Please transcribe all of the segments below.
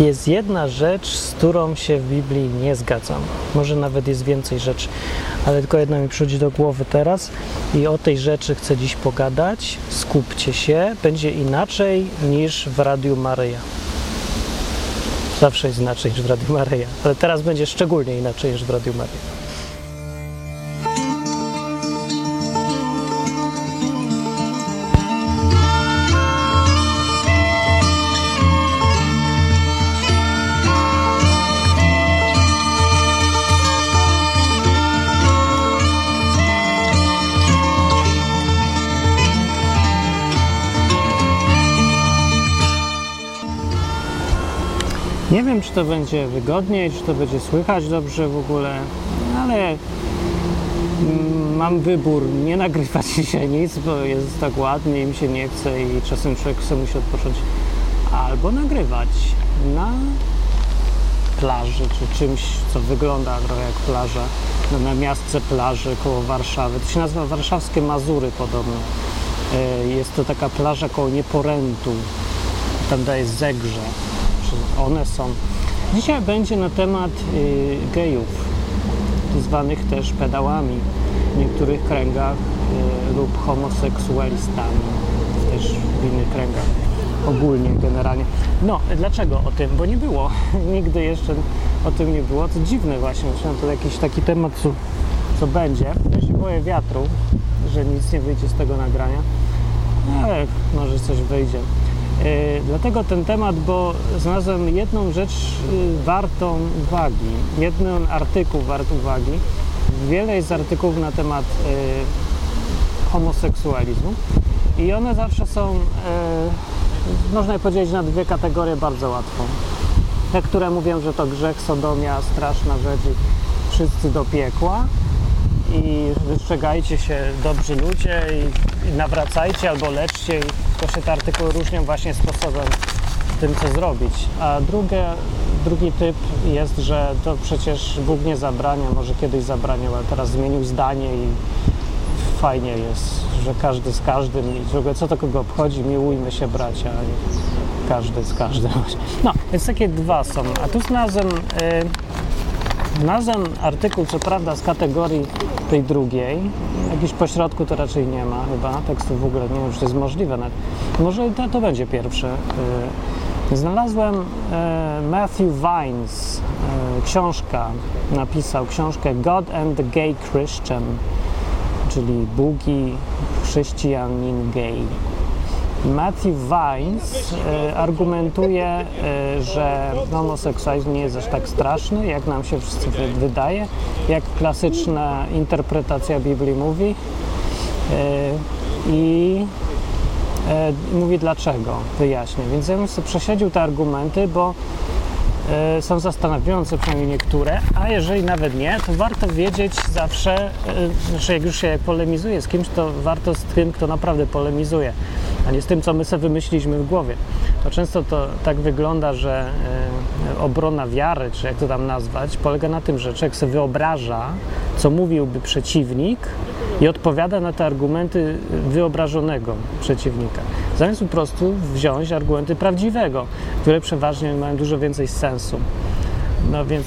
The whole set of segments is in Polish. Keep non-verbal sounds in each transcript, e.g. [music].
Jest jedna rzecz, z którą się w Biblii nie zgadzam. Może nawet jest więcej rzeczy, ale tylko jedna mi przychodzi do głowy teraz i o tej rzeczy chcę dziś pogadać. Skupcie się, będzie inaczej niż w Radiu Maryja. Zawsze jest inaczej niż w Radiu Maryja, ale teraz będzie szczególnie inaczej niż w Radiu Maryja. Nie wiem, czy to będzie wygodniej, czy to będzie słychać dobrze w ogóle, ale mam wybór. Nie nagrywać [laughs] dzisiaj nic, bo jest tak ładnie i mi się nie chce i czasem człowiek chce musi odpocząć, albo nagrywać na plaży, czy czymś, co wygląda trochę jak plaża, no, na miastce plaży koło Warszawy. To się nazywa Warszawskie Mazury podobno. E, Jest to taka plaża koło Nieporętu, tam daje Zegrze, czy one są. Dzisiaj będzie na temat y, gejów, zwanych też pedałami w niektórych kręgach y, lub homoseksualistami też w innych kręgach ogólnie, generalnie. No, dlaczego o tym? Bo nie było. [laughs] Nigdy jeszcze o tym nie było. To dziwne właśnie. Myślałem, to jakiś taki temat, co, co będzie. Ja się boję wiatru, że nic nie wyjdzie z tego nagrania. Ale może coś wyjdzie. Yy, dlatego ten temat, bo znalazłem jedną rzecz yy, wartą uwagi, jeden artykuł wart uwagi. Wiele jest artykułów na temat yy, homoseksualizmu i one zawsze są, można je podzielić na dwie kategorie bardzo łatwo. Te, które mówią, że to grzech, sodomia, straszna rzecz i wszyscy do piekła i wystrzegajcie się dobrzy ludzie i nawracajcie albo leczcie i to się te artykuły różnią właśnie sposobem tym, co zrobić. A drugie, drugi typ jest, że to przecież Bóg nie zabrania, może kiedyś zabraniał, ale teraz zmienił zdanie i fajnie jest, że każdy z każdym i w ogóle co to kogo obchodzi, miłujmy się bracia, nie każdy z każdym. No, więc takie dwa są. A tu znalazłem, yy, znalazłem artykuł, co prawda z kategorii tej drugiej, jakiś pośrodku to raczej nie ma chyba, tekstu w ogóle nie wiem, czy to jest możliwe. Nawet. Może to, to będzie pierwsze. Yy, Znalazłem e, Matthew Vines, e, książka, napisał książkę God and the Gay Christian, czyli Bóg chrześcijanin gay. Matthew Vines e, argumentuje, e, że homoseksualizm nie jest aż tak straszny, jak nam się wszyscy wy- wydaje, jak klasyczna interpretacja Biblii mówi. E, I mówi dlaczego, wyjaśnię. Więc ja bym sobie przesiedził te argumenty, bo są zastanawiające, przynajmniej niektóre, a jeżeli nawet nie, to warto wiedzieć zawsze, że jak już się polemizuje z kimś, to warto z tym, kto naprawdę polemizuje, a nie z tym, co my sobie wymyśliliśmy w głowie. To często to tak wygląda, że e, obrona wiary, czy jak to tam nazwać, polega na tym, że człowiek sobie wyobraża, co mówiłby przeciwnik i odpowiada na te argumenty wyobrażonego przeciwnika. Zamiast po prostu wziąć argumenty prawdziwego, które przeważnie mają dużo więcej sensu. No więc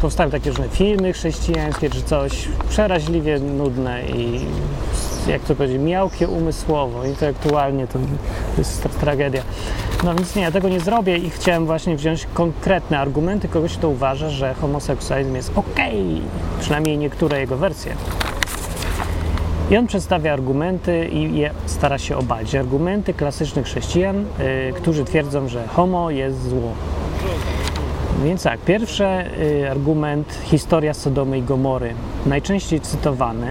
powstają takie różne filmy chrześcijańskie czy coś przeraźliwie nudne i jak to powiedzieć, miałkie umysłowo, intelektualnie to jest tra- tragedia. No więc nie, ja tego nie zrobię i chciałem właśnie wziąć konkretne argumenty kogoś, kto uważa, że homoseksualizm jest okej, przynajmniej niektóre jego wersje. I on przedstawia argumenty i je stara się obalić. Argumenty klasycznych chrześcijan, y, którzy twierdzą, że homo jest zło. Więc tak, pierwszy y, argument historia Sodomy i Gomory. Najczęściej cytowany,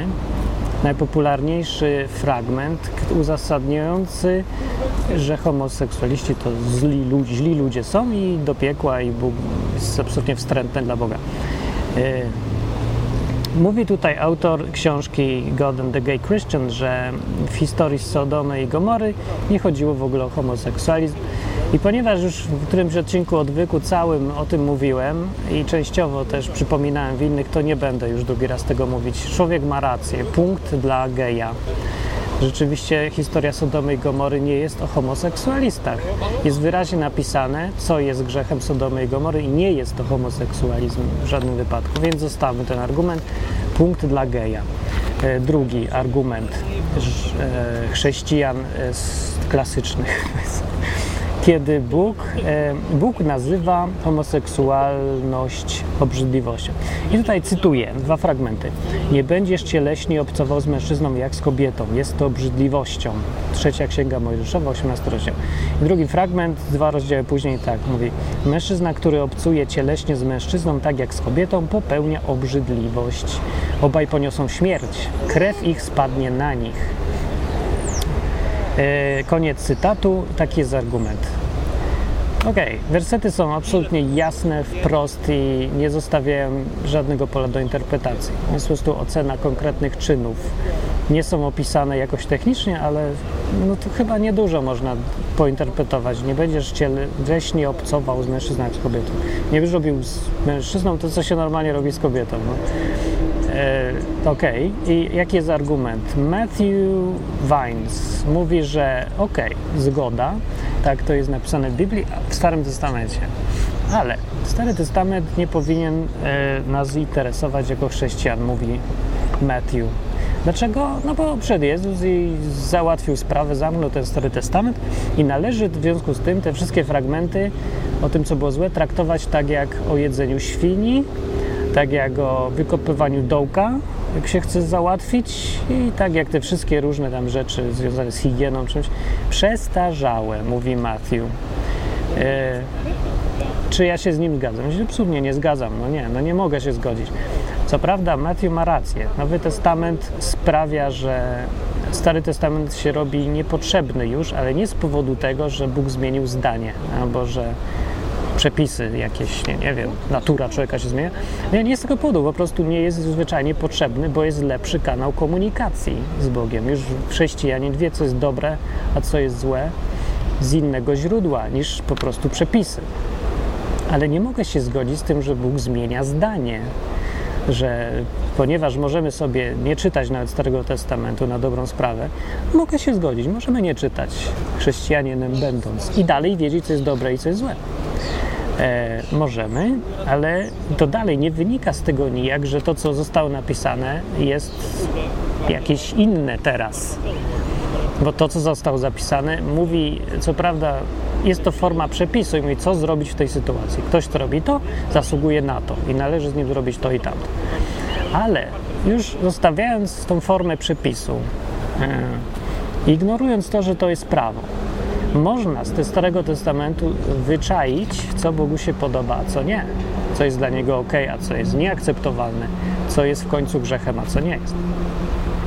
najpopularniejszy fragment uzasadniający, że homoseksualiści to lu- źli ludzie są i do piekła i Bóg jest absolutnie wstrętny dla Boga. Y, Mówi tutaj autor książki God and the Gay Christian, że w historii Sodomy i Gomory nie chodziło w ogóle o homoseksualizm. I ponieważ już w którymś odcinku odwyku całym o tym mówiłem i częściowo też przypominałem w innych, to nie będę już drugi raz tego mówić. Człowiek ma rację. Punkt dla geja. Rzeczywiście historia Sodomy i Gomory nie jest o homoseksualistach. Jest wyraźnie napisane, co jest grzechem Sodomy i Gomory i nie jest to homoseksualizm w żadnym wypadku, więc zostawmy ten argument. Punkt dla geja. E, Drugi argument e, chrześcijan e, klasycznych. [laughs] Kiedy Bóg, e, Bóg nazywa homoseksualność obrzydliwością. I tutaj cytuję dwa fragmenty. Nie będziesz cieleśnie obcował z mężczyzną jak z kobietą. Jest to obrzydliwością. Trzecia Księga Mojżeszowa, 18 rozdział. I drugi fragment, dwa rozdziały później tak mówi. Mężczyzna, który obcuje cieleśnie z mężczyzną tak jak z kobietą, popełnia obrzydliwość. Obaj poniosą śmierć. Krew ich spadnie na nich. E, Koniec cytatu, taki jest argument. Okej, wersety są absolutnie jasne, wprost i nie zostawiają żadnego pola do interpretacji. Jest po prostu ocena konkretnych czynów. Nie są opisane jakoś technicznie, ale no to chyba niedużo można pointerpretować. Nie będziesz cieleśnie obcował z mężczyzną jak z kobietą. Nie będziesz robił z mężczyzną to, co się normalnie robi z kobietą. No. E, Okej, i jaki jest argument? Matthew Vines mówi, że okej, zgoda, tak to jest napisane w Biblii, w Starym Testamencie. Ale Stary Testament nie powinien e, nas interesować jako chrześcijan, mówi Matthew. Dlaczego? No bo przyszedł Jezus i załatwił sprawę, zamknął ten Stary Testament i należy w związku z tym te wszystkie fragmenty o tym, co było złe, traktować tak jak o jedzeniu świni, tak jak o wykopywaniu dołka, jak się chce załatwić i tak jak te wszystkie różne tam rzeczy związane z higieną, czymś przestarzałe, mówi Matthew. E, czy ja się z nim zgadzam? Ja się absolutnie nie zgadzam, no nie, no nie mogę się zgodzić. Co prawda Matthew ma rację. Nowy Testament sprawia, że Stary Testament się robi niepotrzebny już, ale nie z powodu tego, że Bóg zmienił zdanie, albo że przepisy jakieś, nie, nie wiem, natura człowieka się zmienia. Nie, nie z tego powodu, po prostu nie jest zwyczajnie potrzebny, bo jest lepszy kanał komunikacji z Bogiem. Już chrześcijanin wie, co jest dobre, a co jest złe z innego źródła niż po prostu przepisy. Ale nie mogę się zgodzić z tym, że Bóg zmienia zdanie. Że ponieważ możemy sobie nie czytać nawet Starego Testamentu na dobrą sprawę, mogę się zgodzić, możemy nie czytać chrześcijaninem będąc i dalej wiedzieć, co jest dobre i co jest złe. E, możemy, ale to dalej nie wynika z tego nijak, że to, co zostało napisane, jest jakieś inne teraz. Bo to, co zostało zapisane, mówi, co prawda, jest to forma przepisu i mówi, co zrobić w tej sytuacji. Ktoś, kto robi to, zasługuje na to i należy z nim zrobić to i tamto. Ale już zostawiając tą formę przepisu, e, ignorując to, że to jest prawo, można z tego Starego Testamentu wyczaić, co Bogu się podoba, a co nie. Co jest dla Niego ok, a co jest nieakceptowalne, co jest w końcu grzechem, a co nie jest.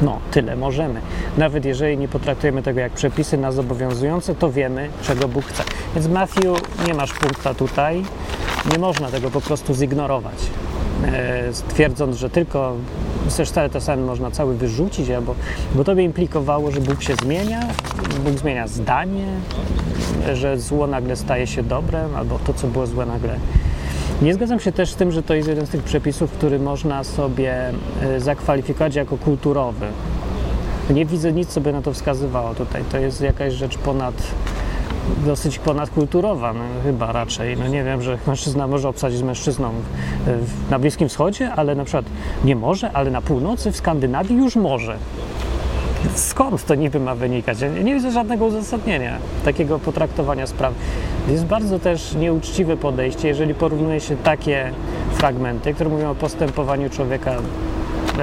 No, tyle możemy. Nawet jeżeli nie potraktujemy tego jak przepisy nas zobowiązujące, to wiemy, czego Bóg chce. Więc Matthew, nie masz punkta tutaj. Nie można tego po prostu zignorować. E, twierdząc, że tylko też Stary Testament można cały wyrzucić, albo, bo to by implikowało, że Bóg się zmienia, Bóg zmienia zdanie, że zło nagle staje się dobrem, albo to, co było złe nagle. Nie zgadzam się też z tym, że to jest jeden z tych przepisów, który można sobie e, zakwalifikować jako kulturowy. Nie widzę nic, co by na to wskazywało tutaj. To jest jakaś rzecz ponad, dosyć ponadkulturowa, no, chyba raczej. No nie wiem, że mężczyzna może obsadzić z mężczyzną w, na Bliskim Wschodzie, ale na przykład nie może, ale na północy, w Skandynawii już może. Skąd to niby ma wynikać? Ja nie widzę żadnego uzasadnienia takiego potraktowania sprawy. Jest bardzo też nieuczciwe podejście, jeżeli porównuje się takie fragmenty, które mówią o postępowaniu człowieka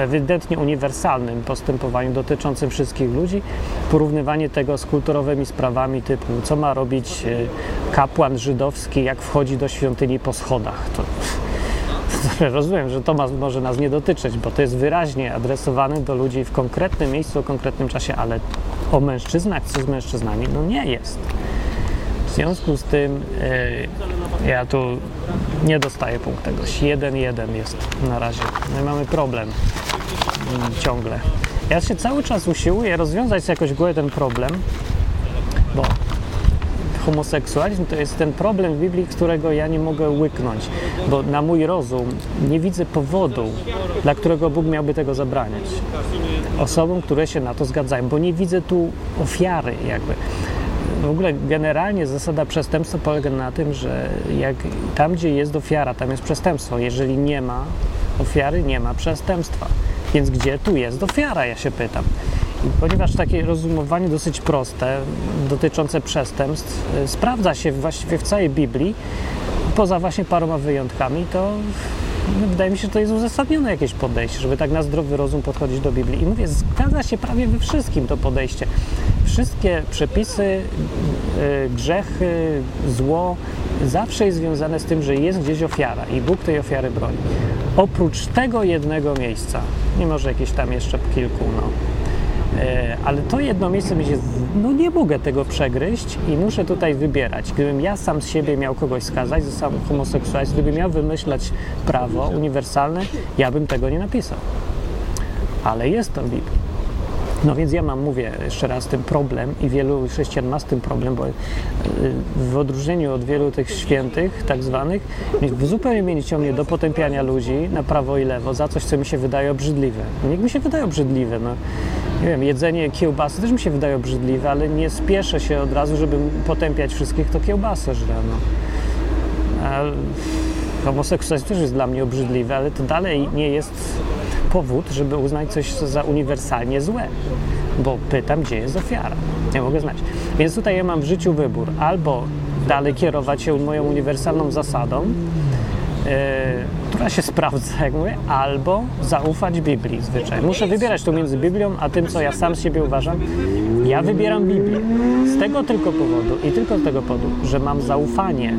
ewidentnie uniwersalnym postępowaniu dotyczącym wszystkich ludzi, porównywanie tego z kulturowymi sprawami typu co ma robić e, kapłan żydowski, jak wchodzi do świątyni po schodach. To, to [laughs] rozumiem, że to ma, może nas nie dotyczyć, bo to jest wyraźnie adresowane do ludzi w konkretnym miejscu, o konkretnym czasie, ale o mężczyznach, co z mężczyznami, no nie jest. W związku z tym e, ja tu nie dostaję tegoś. 1-1 jest na razie. No i mamy problem ciągle. Ja się cały czas usiłuję rozwiązać jakoś głowie ten problem, bo homoseksualizm to jest ten problem w Biblii, którego ja nie mogę łyknąć, bo na mój rozum nie widzę powodu, dla którego Bóg miałby tego zabraniać osobom, które się na to zgadzają, bo nie widzę tu ofiary jakby. W ogóle generalnie zasada przestępstwa polega na tym, że jak tam, gdzie jest ofiara, tam jest przestępstwo. Jeżeli nie ma ofiary, nie ma przestępstwa. Więc gdzie tu jest ofiara, ja się pytam. I ponieważ takie rozumowanie dosyć proste, dotyczące przestępstw, y, sprawdza się właściwie w całej Biblii, poza właśnie paroma wyjątkami, to no, wydaje mi się, że to jest uzasadnione jakieś podejście, żeby tak na zdrowy rozum podchodzić do Biblii. I mówię, zgadza się prawie we wszystkim to podejście. Wszystkie przepisy, yy, grzechy, zło zawsze jest związane z tym, że jest gdzieś ofiara i Bóg tej ofiary broni. Oprócz tego jednego miejsca, nie może jakieś tam jeszcze kilku, no. E, ale to jedno miejsce mi się, no nie mogę tego przegryźć i muszę tutaj wybierać. Gdybym ja sam z siebie miał kogoś skazać za homoseksualizm, gdybym miał wymyślać prawo uniwersalne, ja bym tego nie napisał. Ale jest to w Biblii. No więc ja mam, mówię jeszcze raz, ten problem i wielu chrześcijan ma z tym problem, bo y, w odróżnieniu od wielu tych świętych, tak zwanych, zupełnie mnie nie ciągnie do potępiania ludzi na prawo i lewo za coś, co mi się wydaje obrzydliwe. No niech mi się wydaje obrzydliwe. No. Nie wiem, jedzenie kiełbasy też mi się wydaje obrzydliwe, ale nie spieszę się od razu, żeby potępiać wszystkich, kto kiełbasę żre. No. A homoseksualizm też jest dla mnie obrzydliwy, ale to dalej nie jest powód, żeby uznać coś za uniwersalnie złe, bo pytam, gdzie jest ofiara. Nie mogę znać. Więc tutaj ja mam w życiu wybór. Albo dalej kierować się moją uniwersalną zasadą, yy, która się sprawdza, jak mówię, albo zaufać Biblii zwyczajnie. Muszę wybierać tu między Biblią, a tym, co ja sam z siebie uważam. Ja wybieram Biblię. Z tego tylko powodu i tylko z tego powodu, że mam zaufanie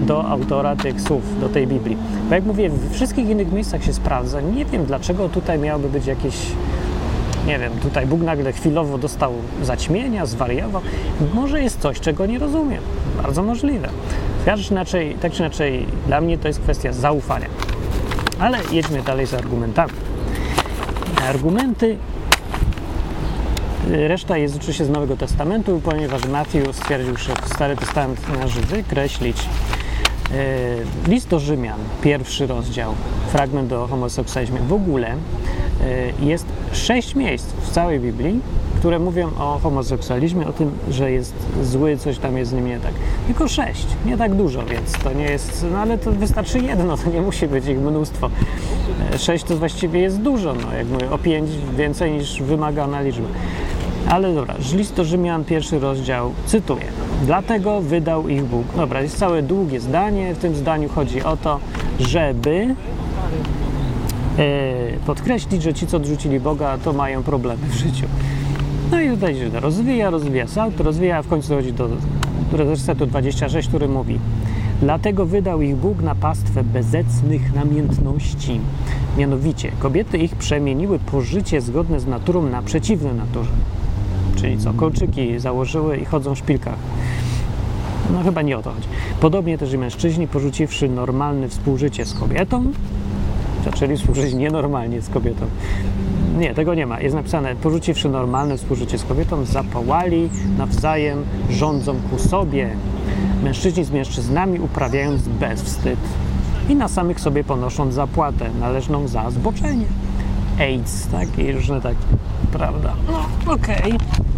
do autora tych słów, do tej Biblii. Bo jak mówię, w wszystkich innych miejscach się sprawdza. Nie wiem, dlaczego tutaj miałoby być jakieś nie wiem, tutaj Bóg nagle chwilowo dostał zaćmienia, zwariował. Może jest coś, czego nie rozumiem. Bardzo możliwe. Tak czy inaczej, tak czy inaczej, dla mnie to jest kwestia zaufania. Ale jedźmy dalej z argumentami. Argumenty Reszta jest oczywiście z Nowego Testamentu, ponieważ Matthew stwierdził, że Stary Testament należy wykreślić. E, list do Rzymian, pierwszy rozdział, fragment o homoseksualizmie. W ogóle e, jest sześć miejsc w całej Biblii, które mówią o homoseksualizmie, o tym, że jest zły, coś tam jest z nim nie tak. Tylko sześć, nie tak dużo, więc to nie jest, no ale to wystarczy jedno, to nie musi być ich mnóstwo. E, sześć to właściwie jest dużo, no jak mówię, o pięć więcej niż wymagana liczba. Ale dobra, list do Rzymian, pierwszy rozdział, cytuję. Dlatego wydał ich Bóg. Dobra, jest całe długie zdanie. W tym zdaniu chodzi o to, żeby e, podkreślić, że ci, co odrzucili Boga, to mają problemy w życiu. No i tutaj się rozwija, rozwija salt, rozwija, a w końcu dochodzi do wersetu 26, który mówi Dlatego wydał ich Bóg na pastwę bezecnych namiętności. Mianowicie, kobiety ich przemieniły pożycie zgodne z naturą na przeciwne naturze. Czyli co, kolczyki założyły i chodzą w szpilkach. No chyba nie o to chodzi. Podobnie też i mężczyźni, porzuciwszy normalne współżycie z kobietą, zaczęli współżyć nienormalnie z kobietą. Nie, tego nie ma. Jest napisane, porzuciwszy normalne współżycie z kobietą, zapałali nawzajem, rządzą ku sobie. Mężczyźni z mężczyznami uprawiając bezwstyd i na samych sobie ponosząc zapłatę należną za zboczenie. AIDS, tak? I różne takie, prawda? No, okej. Okay.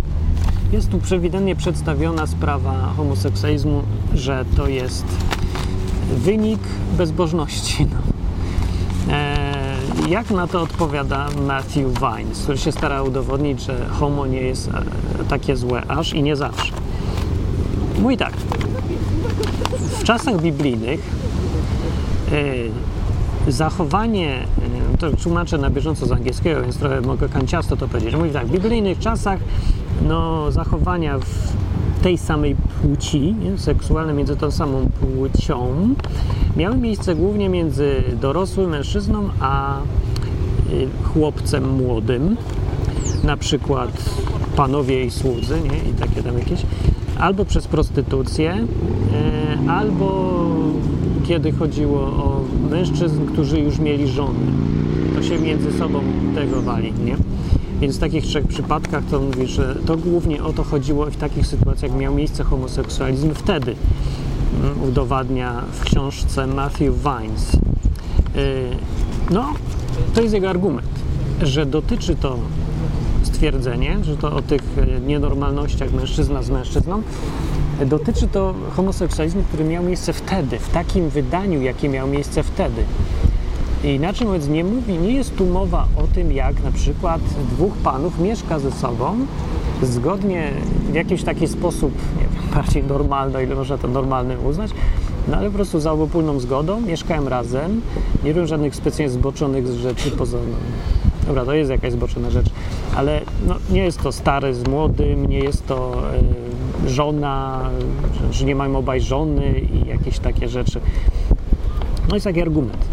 Jest tu przewidentnie przedstawiona sprawa homoseksualizmu, że to jest wynik bezbożności. No. Eee, jak na to odpowiada Matthew Vines, który się stara udowodnić, że homo nie jest e, takie złe aż i nie zawsze. Mówi tak. W czasach biblijnych e, zachowanie, e, to tłumaczę na bieżąco z angielskiego, więc trochę mogę kanciasto to powiedzieć. Mówi tak, w biblijnych czasach no, zachowania w tej samej płci, nie, seksualne między tą samą płcią, miały miejsce głównie między dorosłym mężczyzną a y, chłopcem młodym, na przykład panowie i słudzy, nie? i takie tam jakieś, albo przez prostytucję, y, albo kiedy chodziło o mężczyzn, którzy już mieli żony. To się między sobą tegowali, nie? Więc w takich trzech przypadkach to mówi, że to głównie o to chodziło w takich sytuacjach miał miejsce homoseksualizm wtedy. mm, Udowadnia w książce Matthew Vines. Yy, No, to jest jego argument, że dotyczy to stwierdzenie, że to o tych e, nienormalnościach mężczyzna z mężczyzną, dotyczy to homoseksualizmu, który miał miejsce wtedy, w takim wydaniu, jakie miał miejsce wtedy. Inaczej mówiąc, nie mówi, nie jest tu mowa o tym, jak na przykład dwóch panów mieszka ze sobą zgodnie w jakiś taki sposób, nie wiem, [laughs] bardziej normalny, o ile można to normalnym uznać, no ale po prostu za obopólną zgodą mieszkają razem, nie robią żadnych specjalnie zboczonych rzeczy poza, no, dobra, to jest jakaś zboczona rzecz, ale no, nie jest to stary z młodym, nie jest to e, żona, że, że nie mają obaj żony i jakieś takie rzeczy. No jest taki argument.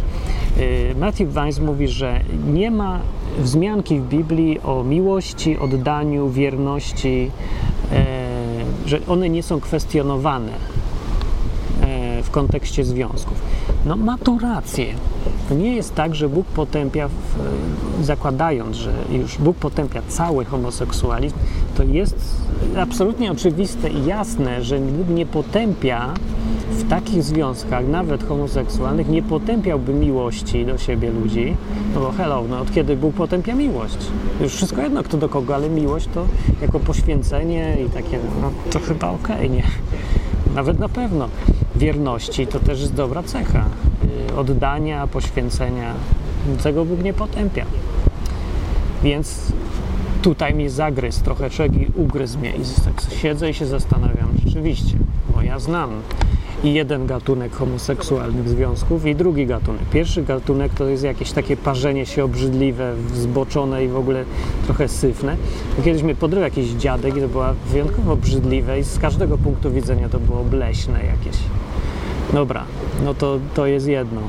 Y, Matthew Vines mówi, że nie ma wzmianki w Biblii o miłości, oddaniu, wierności, e, że one nie są kwestionowane e, w kontekście związków. No ma tu rację. To nie jest tak, że Bóg potępia, e, zakładając, że już Bóg potępia cały homoseksualizm, to jest absolutnie oczywiste i jasne, że Bóg nie potępia w takich związkach, nawet homoseksualnych, nie potępiałby miłości do siebie ludzi, no bo hello, no od kiedy Bóg potępia miłość? Już wszystko jedno kto do kogo, ale miłość to jako poświęcenie i takie, no to chyba okej, nie? Nawet na pewno. Wierności to też jest dobra cecha. Yy, Oddania, poświęcenia. Tego Bóg nie potępia. Więc tutaj mnie zagryzł trochę człowiek i ugryzł mnie. I tak siedzę i się zastanawiam, rzeczywiście, bo ja znam i jeden gatunek homoseksualnych związków i drugi gatunek. Pierwszy gatunek to jest jakieś takie parzenie się obrzydliwe, zboczone i w ogóle trochę syfne. Kiedyś mnie podrył jakiś dziadek i to było wyjątkowo obrzydliwe i z każdego punktu widzenia to było bleśne jakieś. Dobra, no to, to jest jedno.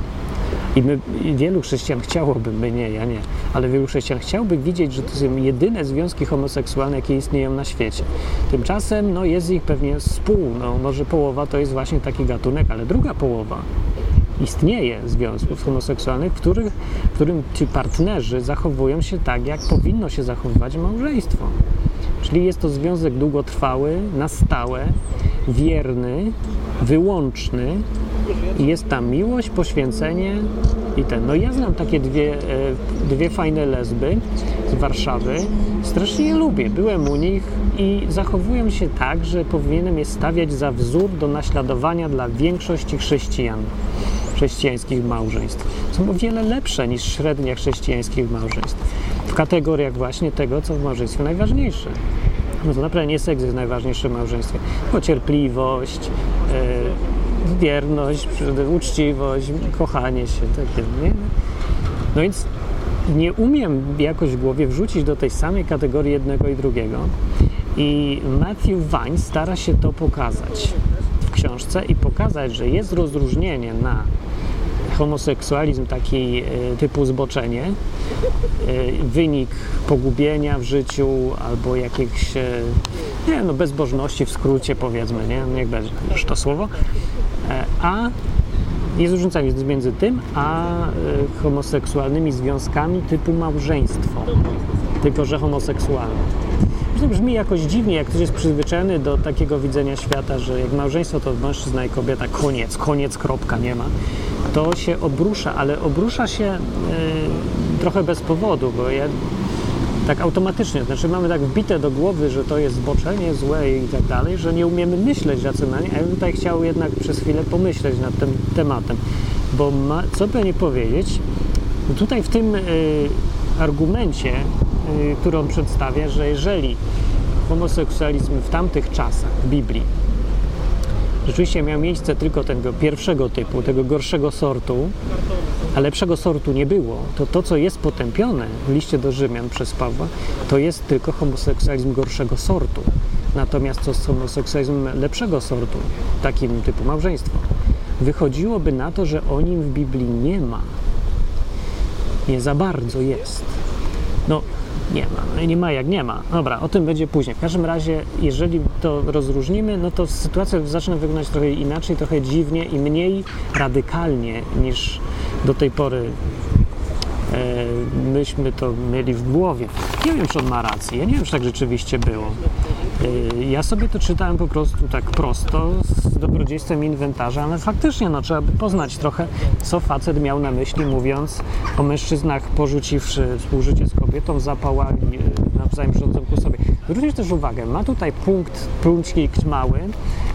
I, my, I wielu chrześcijan chciałoby, my nie, ja nie, ale wielu chrześcijan chciałby widzieć, że to są jedyne związki homoseksualne, jakie istnieją na świecie. Tymczasem no, jest ich pewnie z pół, no, może połowa to jest właśnie taki gatunek, ale druga połowa istnieje związków homoseksualnych, w, których, w którym ci partnerzy zachowują się tak, jak powinno się zachowywać małżeństwo. Czyli jest to związek długotrwały, na stałe, wierny, wyłączny jest tam miłość, poświęcenie i ten. No ja znam takie dwie, e, dwie fajne lesby z Warszawy. Strasznie je lubię. Byłem u nich i zachowują się tak, że powinienem je stawiać za wzór do naśladowania dla większości chrześcijan, chrześcijańskich małżeństw. Są o wiele lepsze niż średnia chrześcijańskich małżeństw. W kategoriach właśnie tego, co w małżeństwie najważniejsze. No to naprawdę nie seks jest najważniejszy w małżeństwie, tylko cierpliwość, yy, wierność, uczciwość, kochanie się, takie, nie? No więc nie umiem jakoś w głowie wrzucić do tej samej kategorii jednego i drugiego. I Matthew Vine stara się to pokazać w książce i pokazać, że jest rozróżnienie na homoseksualizm taki e, typu zboczenie, e, wynik pogubienia w życiu albo jakiejś e, nie no bezbożności w skrócie powiedzmy, nie? Niech będzie już to słowo, a jest różnica między tym a homoseksualnymi związkami typu małżeństwo, tylko że homoseksualne. To brzmi jakoś dziwnie, jak ktoś jest przyzwyczajony do takiego widzenia świata, że jak małżeństwo to mężczyzna i kobieta, koniec, koniec, kropka, nie ma. To się obrusza, ale obrusza się e, trochę bez powodu, bo ja tak automatycznie, znaczy mamy tak wbite do głowy, że to jest zboczenie złe i tak dalej, że nie umiemy myśleć racjonalnie, a ja bym tutaj chciał jednak przez chwilę pomyśleć nad tym tematem, bo ma, co by nie powiedzieć, tutaj w tym y, argumencie, y, który on przedstawia, że jeżeli homoseksualizm w tamtych czasach w Biblii rzeczywiście miał miejsce tylko tego pierwszego typu, tego gorszego sortu, a lepszego sortu nie było, to to, co jest potępione w liście do Rzymian przez Pawła, to jest tylko homoseksualizm gorszego sortu. Natomiast co z homoseksualizmem lepszego sortu, takim typu małżeństwo, wychodziłoby na to, że o nim w Biblii nie ma. Nie za bardzo jest. No, nie ma. No, nie ma jak nie ma. Dobra, o tym będzie później. W każdym razie, jeżeli to rozróżnimy, no to sytuacja zaczyna wyglądać trochę inaczej, trochę dziwnie i mniej radykalnie niż do tej pory myśmy to mieli w głowie. Nie wiem, czy on ma rację, ja nie wiem, czy tak rzeczywiście było. E, ja sobie to czytałem po prostu tak prosto, z dobrodziejstwem inwentarza, ale faktycznie no, trzeba by poznać trochę, co facet miał na myśli, mówiąc o mężczyznach porzuciwszy współżycie z kobietą, zapałami e, nawzajem rządzą ku sobie. Zwróćcie też uwagę, ma tutaj punkt, punkcik mały,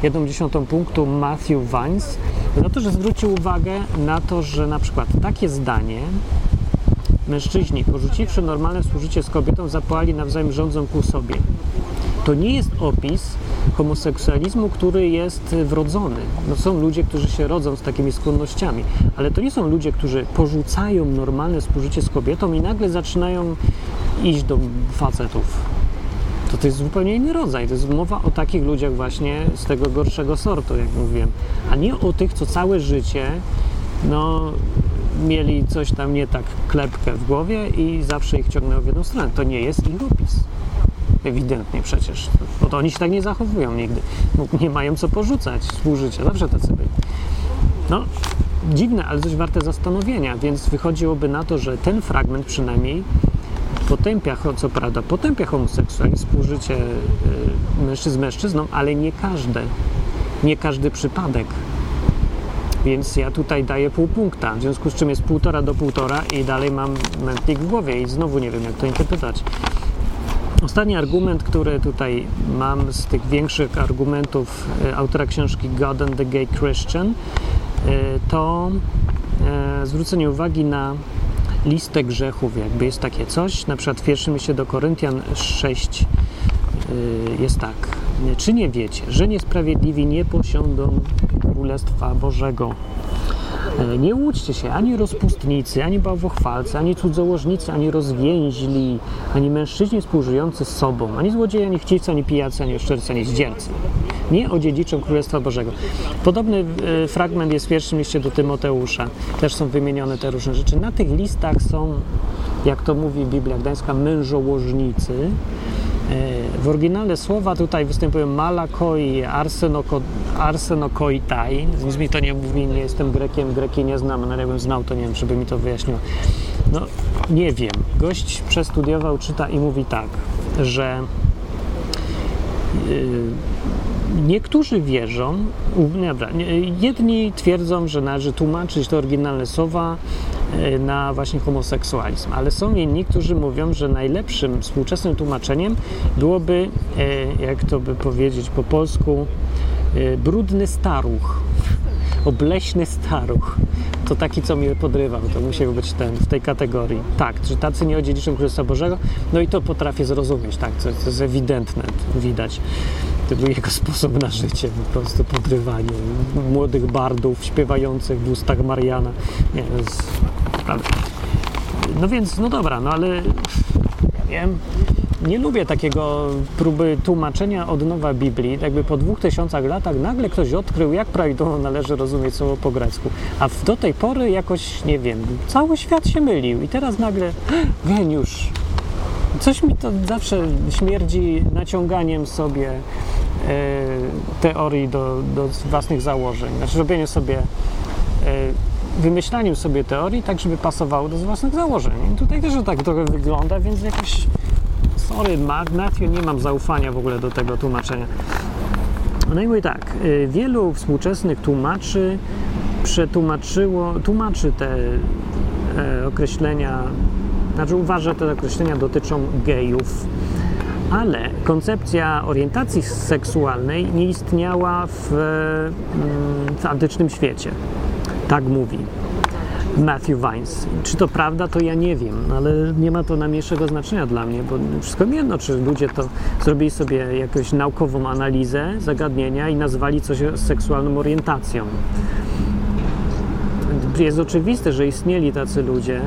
jedną dziesiątą punktu Matthew Vines, za to, że zwrócił uwagę na to, że na przykład takie zdanie mężczyźni, porzuciwszy normalne współżycie z kobietą, zapałali nawzajem rządzą ku sobie. To nie jest opis homoseksualizmu, który jest wrodzony. No są ludzie, którzy się rodzą z takimi skłonnościami, ale to nie są ludzie, którzy porzucają normalne współżycie z kobietą i nagle zaczynają iść do facetów. To to jest zupełnie inny rodzaj. To jest mowa o takich ludziach właśnie z tego gorszego sortu, jak mówiłem, a nie o tych, co całe życie no, mieli coś tam nie tak klepkę w głowie i zawsze ich ciągnęło w jedną stronę. To nie jest ich opis. Ewidentnie przecież. Bo to oni się tak nie zachowują nigdy. Nie mają co porzucać współżycia. Zawsze tacy byli. No, dziwne, ale coś warte zastanowienia, więc wychodziłoby na to, że ten fragment przynajmniej potępia, co prawda, potępia homoseksualizm, współżycie y, mężczyzn z mężczyzną, ale nie każde, nie każdy przypadek. Więc ja tutaj daję pół punkta, w związku z czym jest półtora do półtora i dalej mam mętnik w głowie i znowu nie wiem, jak to interpretować. Ostatni argument, który tutaj mam z tych większych argumentów y, autora książki God and the Gay Christian, y, to zwrócenie uwagi na listę grzechów, jakby jest takie coś. Na przykład w pierwszym liście do Koryntian 6 yy, jest tak. Czy nie wiecie, że niesprawiedliwi nie posiądą Królestwa Bożego? E, nie łudźcie się, ani rozpustnicy, ani bałwochwalcy, ani cudzołożnicy, ani rozwięźli, ani mężczyźni współżyjący z sobą, ani złodzieje, ani chciwcy, ani pijacy, ani oszczercy, ani zdziercy. Nie odziedziczą Królestwa Bożego. Podobny e, fragment jest w pierwszym liście do Tymoteusza. Też są wymienione te różne rzeczy. Na tych listach są, jak to mówi Biblia Gdańska, mężołożnicy, W oryginale słowa tutaj występują malakoi, arsenoko, arsenokoitai. Nic mi to nie mówi, nie jestem Grekiem, Greki nie znam, ale jakbym znał, to nie wiem, żeby mi to wyjaśniło. No, nie wiem. Gość przestudiował, czyta i mówi tak, że yy, niektórzy wierzą, dobra, jedni twierdzą, że należy tłumaczyć te oryginalne słowa na właśnie homoseksualizm. Ale są inni, którzy mówią, że najlepszym współczesnym tłumaczeniem byłoby, e, jak to by powiedzieć po polsku, e, brudny staruch, obleśny staruch. To taki, co mnie podrywał, to musiał być ten w tej kategorii. Tak, że tacy nie odziedziczą Królestwa Bożego, no i to potrafię zrozumieć, tak, to, to jest ewidentne, widać. To był jego sposób na życie, po prostu podrywanie młodych bardów śpiewających w ustach Mariana. Nie, to jest prawda. No więc, no dobra, no ale ja wiem, nie lubię takiego próby tłumaczenia od nowa Biblii. Jakby po dwóch tysiącach latach nagle ktoś odkrył, jak prawidłowo należy rozumieć słowo po grecku. A do tej pory jakoś, nie wiem, cały świat się mylił i teraz nagle [gasps] geniusz. Coś mi to zawsze śmierdzi naciąganiem sobie teorii do, do własnych założeń. Znaczy robienie sobie e, wymyślaniem sobie teorii, tak żeby pasowało do własnych założeń. I tutaj też tak trochę wygląda, więc jakoś sorry, Matthew, nie mam zaufania w ogóle do tego tłumaczenia. No i mówię tak, y, wielu współczesnych tłumaczy przetłumaczyło, tłumaczy te e, określenia, znaczy uważa, że te określenia dotyczą gejów, ale koncepcja orientacji seksualnej nie istniała w, mm, w antycznym świecie. Tak mówi Matthew Vines. Czy to prawda, to ja nie wiem, ale nie ma to najmniejszego znaczenia dla mnie, bo wszystko jedno, czy ludzie to zrobili sobie jakąś naukową analizę zagadnienia i nazwali coś seksualną orientacją. Jest oczywiste, że istnieli tacy ludzie,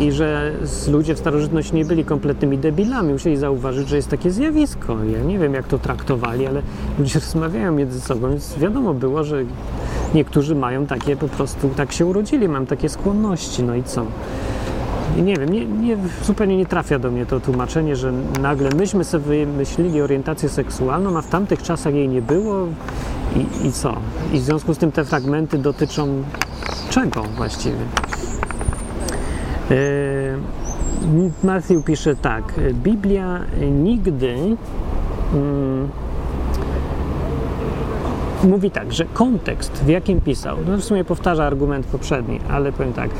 i że ludzie w starożytności nie byli kompletnymi debilami. Musieli zauważyć, że jest takie zjawisko. Ja nie wiem, jak to traktowali, ale ludzie [laughs] rozmawiają między sobą, więc wiadomo było, że niektórzy mają takie po prostu, tak się urodzili, mają takie skłonności, no i co? I nie wiem, nie, nie, zupełnie nie trafia do mnie to tłumaczenie, że nagle myśmy sobie wymyślili orientację seksualną, a w tamtych czasach jej nie było i, i co? I w związku z tym te fragmenty dotyczą czego właściwie? Matthew pisze tak. Biblia nigdy mm, mówi tak, że kontekst, w jakim pisał, no w sumie powtarza argument poprzedni, ale powiem tak,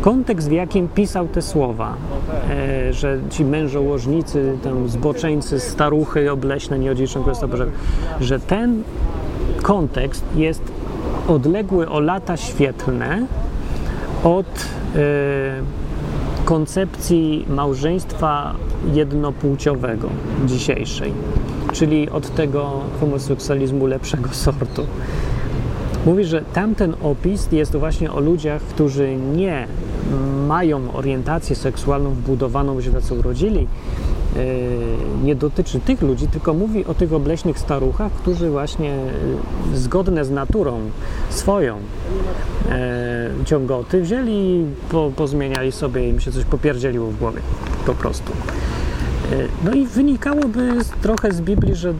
kontekst, w jakim pisał te słowa, e, że ci mężołożnicy, tam zboczeńcy, staruchy obleśne nie odziedziczą Królestwa Bożego, że ten kontekst jest odległy o lata świetlne od e, koncepcji małżeństwa jednopłciowego dzisiejszej, czyli od tego homoseksualizmu lepszego [laughs] sortu. Mówi, że tamten opis jest właśnie o ludziach, którzy nie mają orientację seksualną wbudowaną, bo się tacy urodzili, nie dotyczy tych ludzi, tylko mówi o tych obleśnych staruchach, którzy właśnie e, zgodne z naturą swoją e, ciągoty wzięli, po, pozmieniali sobie im się coś popierdzieliło w głowie po prostu. No i wynikałoby trochę z Biblii, że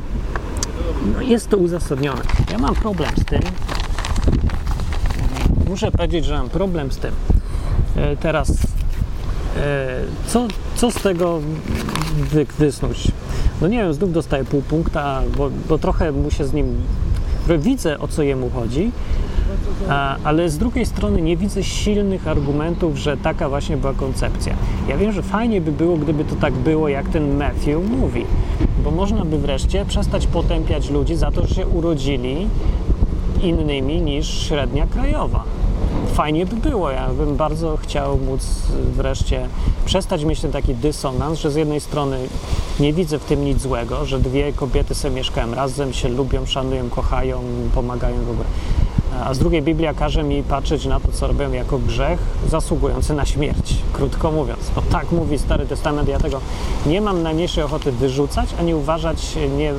no jest to uzasadnione. Ja mam problem z tym. Muszę powiedzieć, że mam problem z tym. Teraz co, co z tego wysnuć? No nie wiem, znów dostaję pół punkta, bo, bo trochę mu się z nim... Widzę, o co jemu chodzi, a, ale z drugiej strony nie widzę silnych argumentów, że taka właśnie była koncepcja. Ja wiem, że fajnie by było, gdyby to tak było, jak ten Matthew mówi, bo można by wreszcie przestać potępiać ludzi za to, że się urodzili innymi niż średnia krajowa fajnie by było. Ja bym bardzo chciał móc wreszcie przestać mieć ten taki dysonans, że z jednej strony nie widzę w tym nic złego, że dwie kobiety sobie mieszkają razem, się lubią, szanują, kochają, pomagają w ogóle. A z drugiej Biblia każe mi patrzeć na to, co robią jako grzech zasługujący na śmierć, krótko mówiąc. No tak mówi Stary Testament, ja tego nie mam najmniejszej ochoty wyrzucać, ani uważać, nie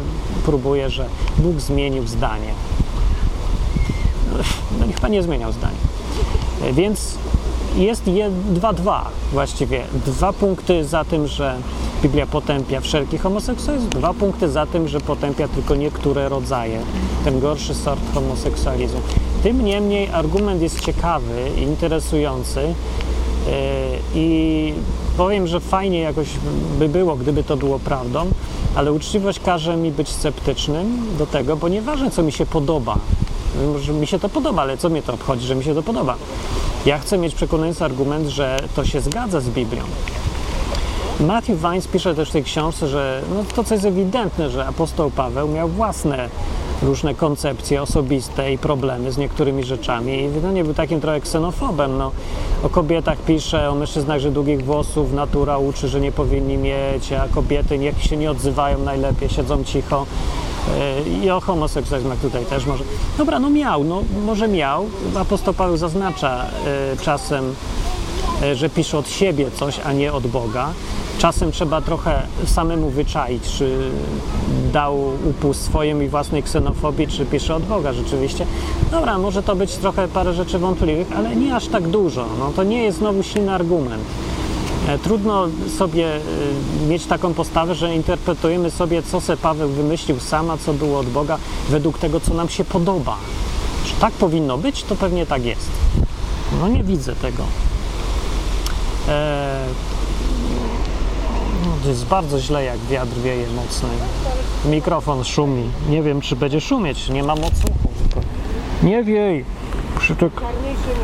próbuję, że Bóg zmienił zdanie. No niech Pan nie zmieniał zdania. Więc jest 2-2 właściwie. Dwa punkty za tym, że Biblia potępia wszelki homoseksualizm, dwa punkty za tym, że potępia tylko niektóre rodzaje, ten gorszy sort homoseksualizmu. Tym niemniej argument jest ciekawy interesujący yy, i powiem, że fajnie jakoś by było, gdyby to było prawdą, ale uczciwość każe mi być sceptycznym do tego, bo nieważne, co mi się podoba, że mi się to podoba, ale co mnie to obchodzi, że mi się to podoba? Ja chcę mieć przekonujący argument, że to się zgadza z Biblią. Matthew Vines pisze też w tej książce, że no to co jest ewidentne, że apostoł Paweł miał własne różne koncepcje osobiste i problemy z niektórymi rzeczami i no nie był takim trochę ksenofobem. No, o kobietach pisze, o mężczyznach, że długich włosów natura uczy, że nie powinni mieć, a kobiety niech się nie odzywają najlepiej, siedzą cicho. E, I o homoseksualizmach tutaj też może. Dobra, no miał, no może miał. Apostoł Paweł zaznacza y, czasem, y, że pisze od siebie coś, a nie od Boga. Czasem trzeba trochę samemu wyczaić, czy dał upust swojej własnej ksenofobii, czy pisze od Boga rzeczywiście. Dobra, może to być trochę parę rzeczy wątpliwych, ale nie aż tak dużo. No, to nie jest znowu silny argument. E, trudno sobie e, mieć taką postawę, że interpretujemy sobie, co se Paweł wymyślił sama, co było od Boga, według tego, co nam się podoba. Że tak powinno być, to pewnie tak jest. No nie widzę tego. Eee, to jest bardzo źle, jak wiatr wieje mocny. Mikrofon szumi. Nie wiem, czy będzie szumieć. Nie mam odsłuchu. Nie wiej. Krzyczyk.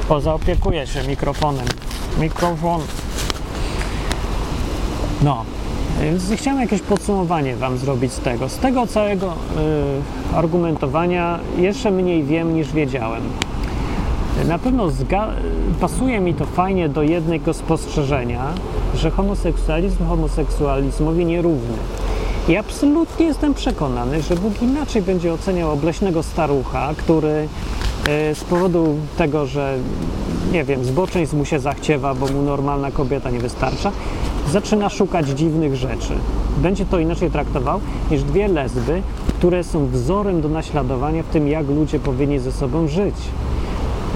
O, zaopiekuję się mikrofonem. Mikrofon. No, więc chciałem jakieś podsumowanie Wam zrobić z tego. Z tego całego y, argumentowania jeszcze mniej wiem niż wiedziałem. Na pewno pasuje mi to fajnie do jednego spostrzeżenia, że homoseksualizm homoseksualizmowi nierówny. I absolutnie jestem przekonany, że Bóg inaczej będzie oceniał obleśnego starucha, który y, z powodu tego, że nie wiem, zboczeństw mu się zachciewa, bo mu normalna kobieta nie wystarcza, zaczyna szukać dziwnych rzeczy. Będzie to inaczej traktował niż dwie lesby, które są wzorem do naśladowania w tym, jak ludzie powinni ze sobą żyć,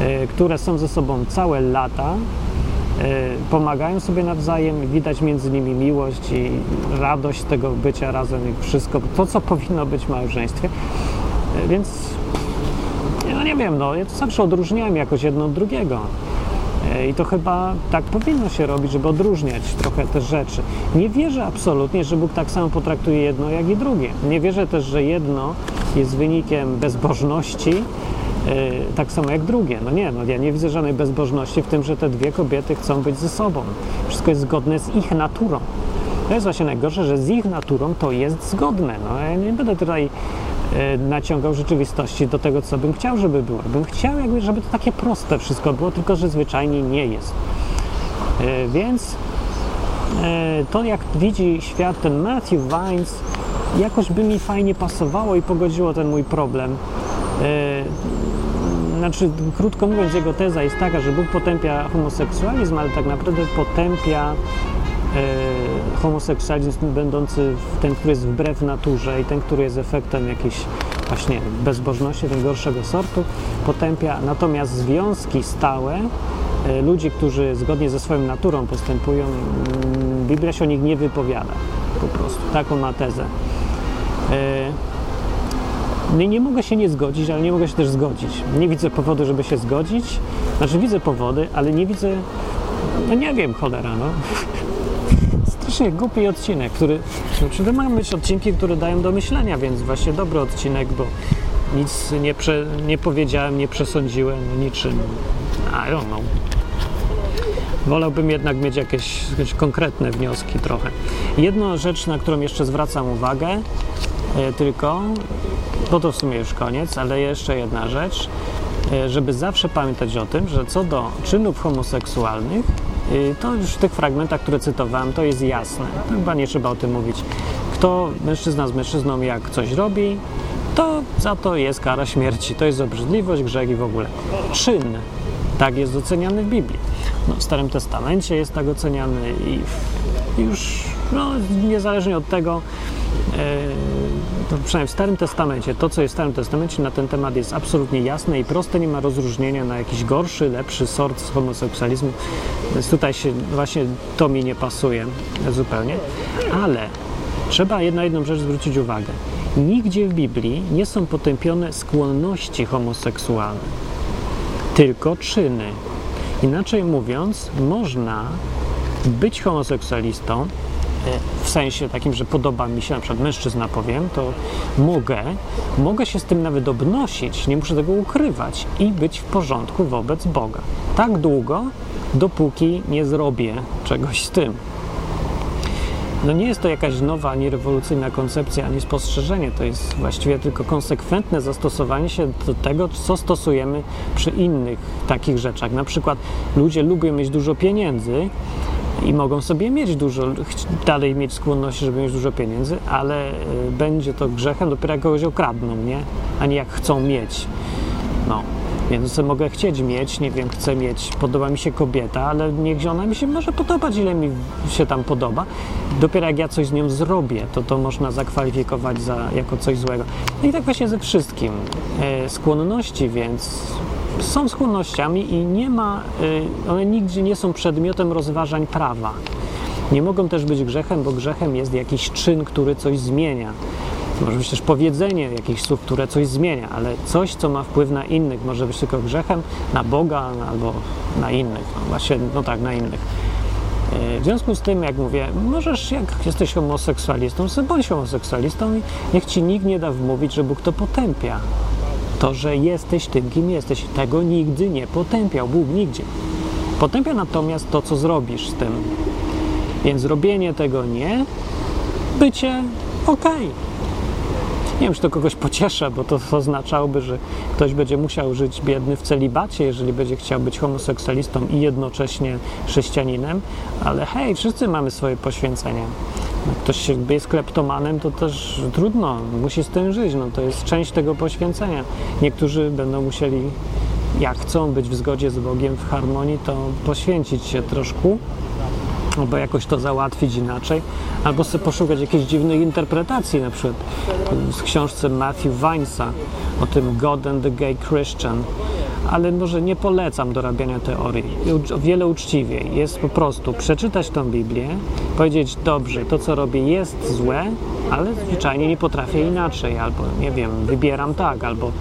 e, które są ze sobą całe lata, e, pomagają sobie nawzajem, widać między nimi miłość i radość tego bycia razem i wszystko, to co powinno być w małżeństwie. E, więc no nie wiem, no, ja to zawsze odróżniałem jakoś jedno od drugiego. I to chyba tak powinno się robić, żeby odróżniać trochę te rzeczy. Nie wierzę absolutnie, że Bóg tak samo potraktuje jedno, jak i drugie. Nie wierzę też, że jedno jest wynikiem bezbożności, e, tak samo jak drugie. No nie, no ja nie widzę żadnej bezbożności w tym, że te dwie kobiety chcą być ze sobą. Wszystko jest zgodne z ich naturą. To jest właśnie najgorsze, że z ich naturą to jest zgodne. No, ja nie będę tutaj naciągał rzeczywistości do tego, co bym chciał, żeby było. Bym chciał, jakby, żeby to takie proste wszystko było, tylko że zwyczajnie nie jest. E, więc e, to, jak widzi świat ten Matthew Vines, jakoś by mi fajnie pasowało i pogodziło ten mój problem. Znaczy, krótko mówiąc, jego teza jest taka, że Bóg potępia homoseksualizm, ale tak naprawdę potępia E, homoseksualizm będący ten, który jest wbrew naturze i ten, który jest efektem jakiejś właśnie bezbożności, ten gorszego sortu, potępia. Natomiast związki stałe, e, ludzi, którzy zgodnie ze swoją naturą postępują, mm, Biblia się o nich nie wypowiada. Po prostu taką ma tezę. Nie, no nie mogę się nie zgodzić, ale nie mogę się też zgodzić. Nie widzę powodu, żeby się zgodzić. Znaczy widzę powody, ale nie widzę, no nie wiem, cholera, no [laughs] strasznie głupi odcinek, który, znaczy to mają być odcinki, które dają do myślenia, więc właśnie dobry odcinek, bo nic nie, prze, nie powiedziałem, nie przesądziłem niczym. I don't know. Wolałbym jednak mieć jakieś, jakieś konkretne wnioski trochę. Jedna rzecz, na którą jeszcze zwracam uwagę, e, tylko, bo to w sumie już koniec, ale jeszcze jedna rzecz, e, żeby zawsze pamiętać o tym, że co do czynów homoseksualnych, to już w tych fragmentach, które cytowałem, to jest jasne. Chyba nie trzeba o tym mówić. Kto mężczyzna z mężczyzną jak coś robi, to za to jest kara śmierci. To jest obrzydliwość, grzech i w ogóle. Czyn tak jest oceniany w Biblii. No, w Starym Testamencie jest tak oceniany i już no, niezależnie od tego, to przynajmniej w Starym Testamencie, to co jest w Starym Testamencie na ten temat jest absolutnie jasne i proste, nie ma rozróżnienia na jakiś gorszy, lepszy sort homoseksualizmu. Więc tutaj się właśnie to mi nie pasuje zupełnie. Ale trzeba na jedną rzecz zwrócić uwagę. Nigdzie w Biblii nie są potępione skłonności homoseksualne, tylko czyny. Inaczej mówiąc, można być homoseksualistą, w sensie takim, że podoba mi się na przykład mężczyzna powiem, to mogę, mogę się z tym nawet obnosić, nie muszę tego ukrywać i być w porządku wobec Boga. Tak długo, dopóki nie zrobię czegoś z tym. No nie jest to jakaś nowa, ani rewolucyjna koncepcja, ani spostrzeżenie. To jest właściwie tylko konsekwentne zastosowanie się do tego, co stosujemy przy innych takich rzeczach. Na przykład ludzie lubią mieć dużo pieniędzy, i mogą sobie mieć dużo, dalej mieć skłonność, żeby mieć dużo pieniędzy, ale y, będzie to grzechem dopiero jak kogoś okradną, nie? A nie jak chcą mieć. No. Więc mogę chcieć mieć, nie wiem, chcę mieć, podoba mi się kobieta, ale niech ona mi się może podobać, ile mi się tam podoba. Dopiero jak ja coś z nią zrobię, to to można zakwalifikować za, jako coś złego. No i tak właśnie ze wszystkim. E, skłonności więc są skłonnościami i nie ma, y, one nigdzie nie są przedmiotem rozważań prawa. Nie mogą też być grzechem, bo grzechem jest jakiś czyn, który coś zmienia. Może być też powiedzenie jakichś słów, które coś zmienia, ale coś, co ma wpływ na innych, może być tylko grzechem na Boga albo na innych. No właśnie, no tak, na innych. Y, w związku z tym, jak mówię, możesz, jak jesteś homoseksualistą, sobie bądź homoseksualistą i niech ci nikt nie da wmówić, że Bóg to potępia. To, że jesteś tym, kim jesteś, tego nigdy nie potępiał Bóg nigdzie. Potępia natomiast to, co zrobisz z tym. Więc robienie tego nie, bycie okej. Okay. Nie wiem, czy to kogoś pociesza, bo to oznaczałoby, że ktoś będzie musiał żyć biedny w celibacie, jeżeli będzie chciał być homoseksualistą i jednocześnie chrześcijaninem, ale hej, wszyscy mamy swoje poświęcenie ktoś jest kleptomanem, to też trudno, musi z tym żyć, no to jest część tego poświęcenia. Niektórzy będą musieli, jak chcą być w zgodzie z Bogiem, w harmonii, to poświęcić się troszkę, albo jakoś to załatwić inaczej, albo sobie poszukać jakiejś dziwnej interpretacji, na przykład z książce Matthew Vinesa o tym God and the Gay Christian, ale może nie polecam dorabiania teorii. Wiele uczciwiej jest po prostu przeczytać tą Biblię, powiedzieć dobrze, to co robię jest złe, ale zwyczajnie nie potrafię inaczej, albo nie wiem, wybieram tak, albo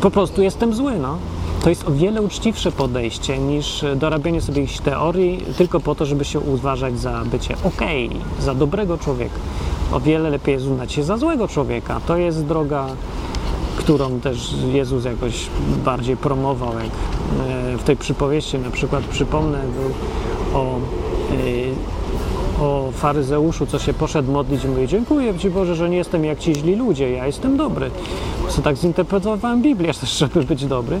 po prostu jestem zły, no. To jest o wiele uczciwsze podejście niż dorabianie sobie jakichś teorii tylko po to, żeby się uważać za bycie okej, za dobrego człowieka. O wiele lepiej jest uznać się za złego człowieka. To jest droga, którą też Jezus jakoś bardziej promował, jak e, w tej przypowieści na przykład przypomnę o e, o faryzeuszu, co się poszedł modlić i mówi dziękuję Ci Boże, że nie jestem jak ci źli ludzie, ja jestem dobry. Co tak zinterpretowałem Biblię [laughs] żeby być dobry.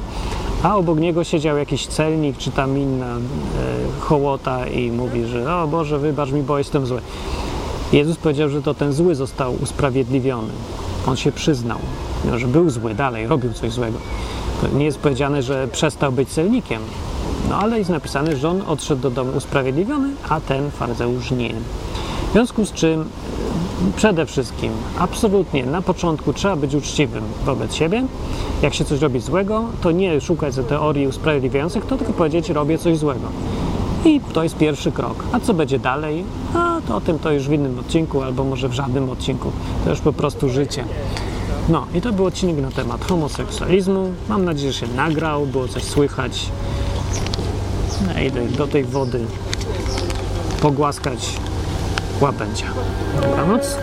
A obok niego siedział jakiś celnik, czy tam inna e, hołota i mówi, że o Boże, wybacz mi, bo jestem zły. Jezus powiedział, że to ten zły został usprawiedliwiony. On się przyznał, że był zły dalej, robił coś złego. Nie jest powiedziane, że przestał być celnikiem, no ale jest napisane, że on odszedł do domu usprawiedliwiony, a ten faryzeusz nie. W związku z czym przede wszystkim, absolutnie na początku trzeba być uczciwym wobec siebie. Jak się coś robi złego, to nie szukać teorii usprawiedliwiających, to tylko powiedzieć, robię coś złego. I to jest pierwszy krok. A co będzie dalej? A to o tym to już w innym odcinku, albo może w żadnym odcinku. To już po prostu życie. No i to był odcinek na temat homoseksualizmu. Mam nadzieję, że się nagrał, było coś słychać. No, idę do tej wody pogłaskać łabędzia. Dobranoc.